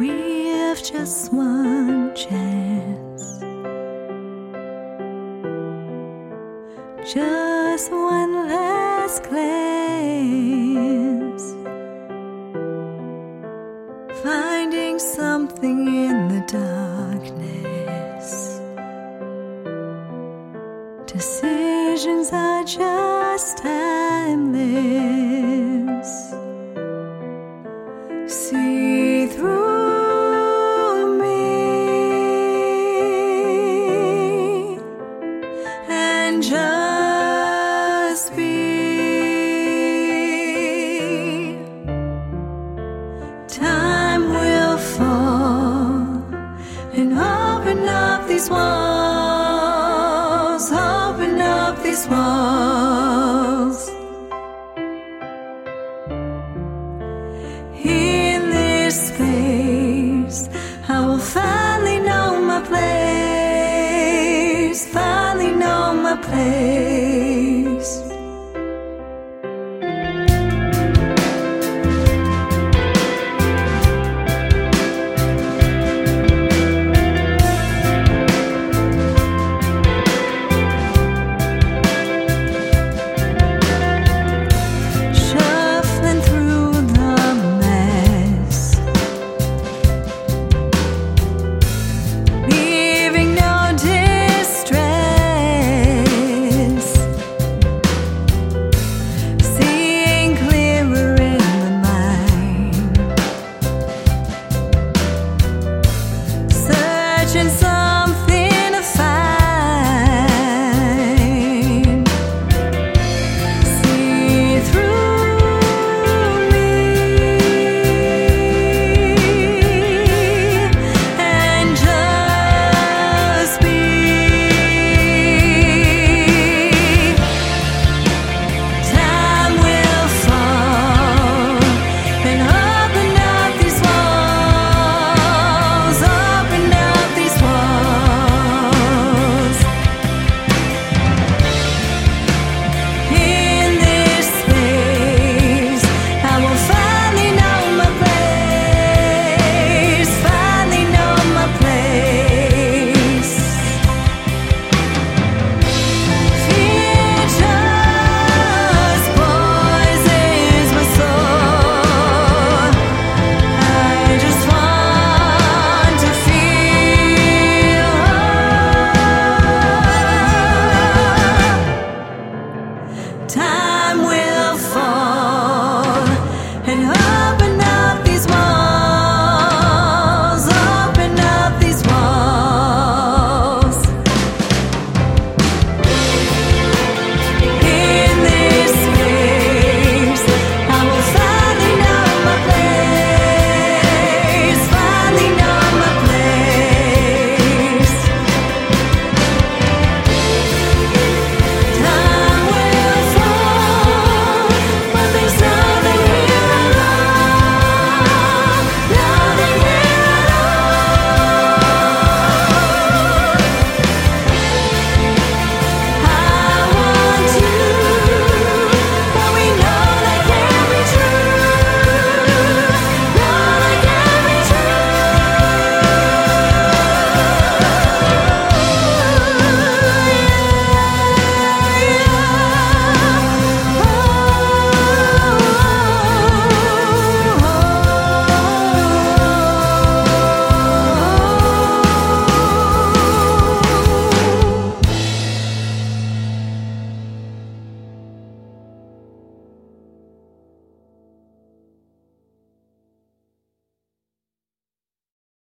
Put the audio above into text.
We have just one chance, just one last glance, finding something in the darkness. Decisions are just timeless. See and just be. Time will fall and open up these walls, open up these walls. In this space, I will finally know my place, my place.